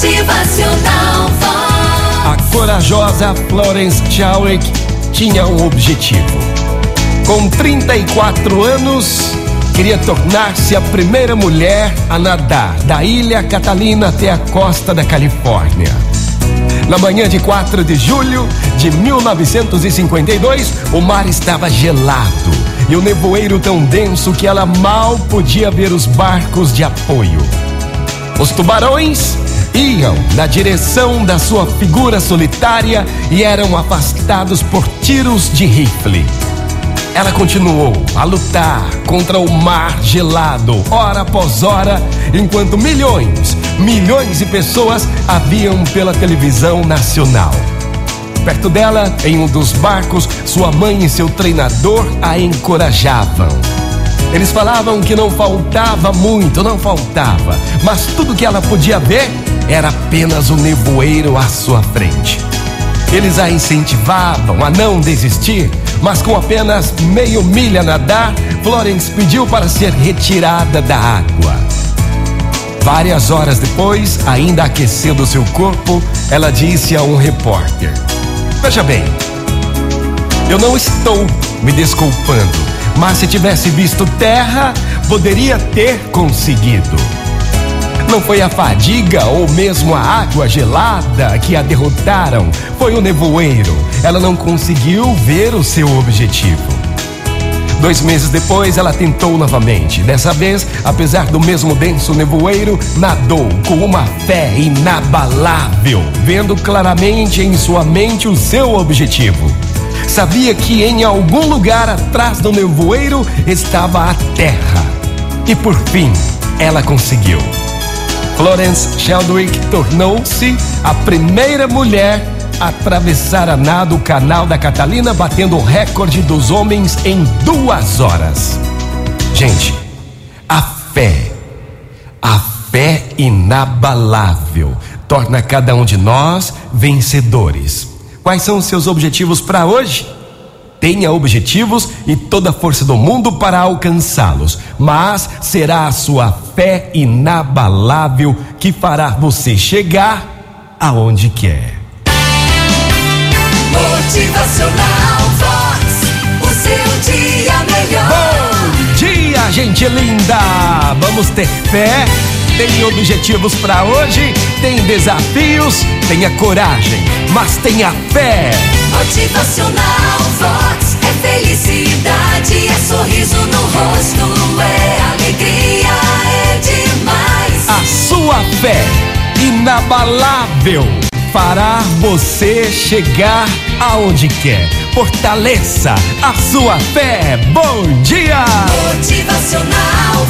Motivacional Vox. A corajosa Florence Chadwick tinha um objetivo. Com 34 anos, queria tornar-se a primeira mulher a nadar da Ilha Catalina até a costa da Califórnia. Na manhã de 4 de julho de 1952, o mar estava gelado e o nevoeiro tão denso que ela mal podia ver os barcos de apoio. Os tubarões iam na direção da sua figura solitária e eram afastados por tiros de rifle. Ela continuou a lutar contra o mar gelado, hora após hora, enquanto milhões, milhões de pessoas a viam pela televisão nacional. Perto dela, em um dos barcos, sua mãe e seu treinador a encorajavam. Eles falavam que não faltava muito, não faltava, mas tudo que ela podia ver era apenas o nevoeiro à sua frente. Eles a incentivavam a não desistir, mas com apenas meio milha a nadar, Florence pediu para ser retirada da água. Várias horas depois, ainda aquecendo seu corpo, ela disse a um repórter: Veja bem, eu não estou me desculpando, mas se tivesse visto terra, poderia ter conseguido. Não foi a fadiga ou mesmo a água gelada que a derrotaram, foi o nevoeiro. Ela não conseguiu ver o seu objetivo. Dois meses depois, ela tentou novamente. Dessa vez, apesar do mesmo denso nevoeiro, nadou com uma fé inabalável, vendo claramente em sua mente o seu objetivo. Sabia que em algum lugar atrás do nevoeiro estava a terra. E por fim, ela conseguiu. Florence Sheldrick tornou-se a primeira mulher a atravessar a nado o canal da Catalina, batendo o recorde dos homens em duas horas. Gente, a fé, a fé inabalável, torna cada um de nós vencedores. Quais são os seus objetivos para hoje? Tenha objetivos e toda a força do mundo para alcançá-los, mas será a sua fé inabalável que fará você chegar aonde quer. Motivacional Vox. O seu dia melhor. Bom dia, gente linda! Vamos ter fé, tem objetivos para hoje, tem desafios, tenha coragem, mas tenha fé. Motivacional Vox. É felicidade, é sorriso no rosto, é alegria, é demais. A sua fé inabalável fará você chegar aonde quer. Fortaleça a sua fé. Bom dia! Motivacional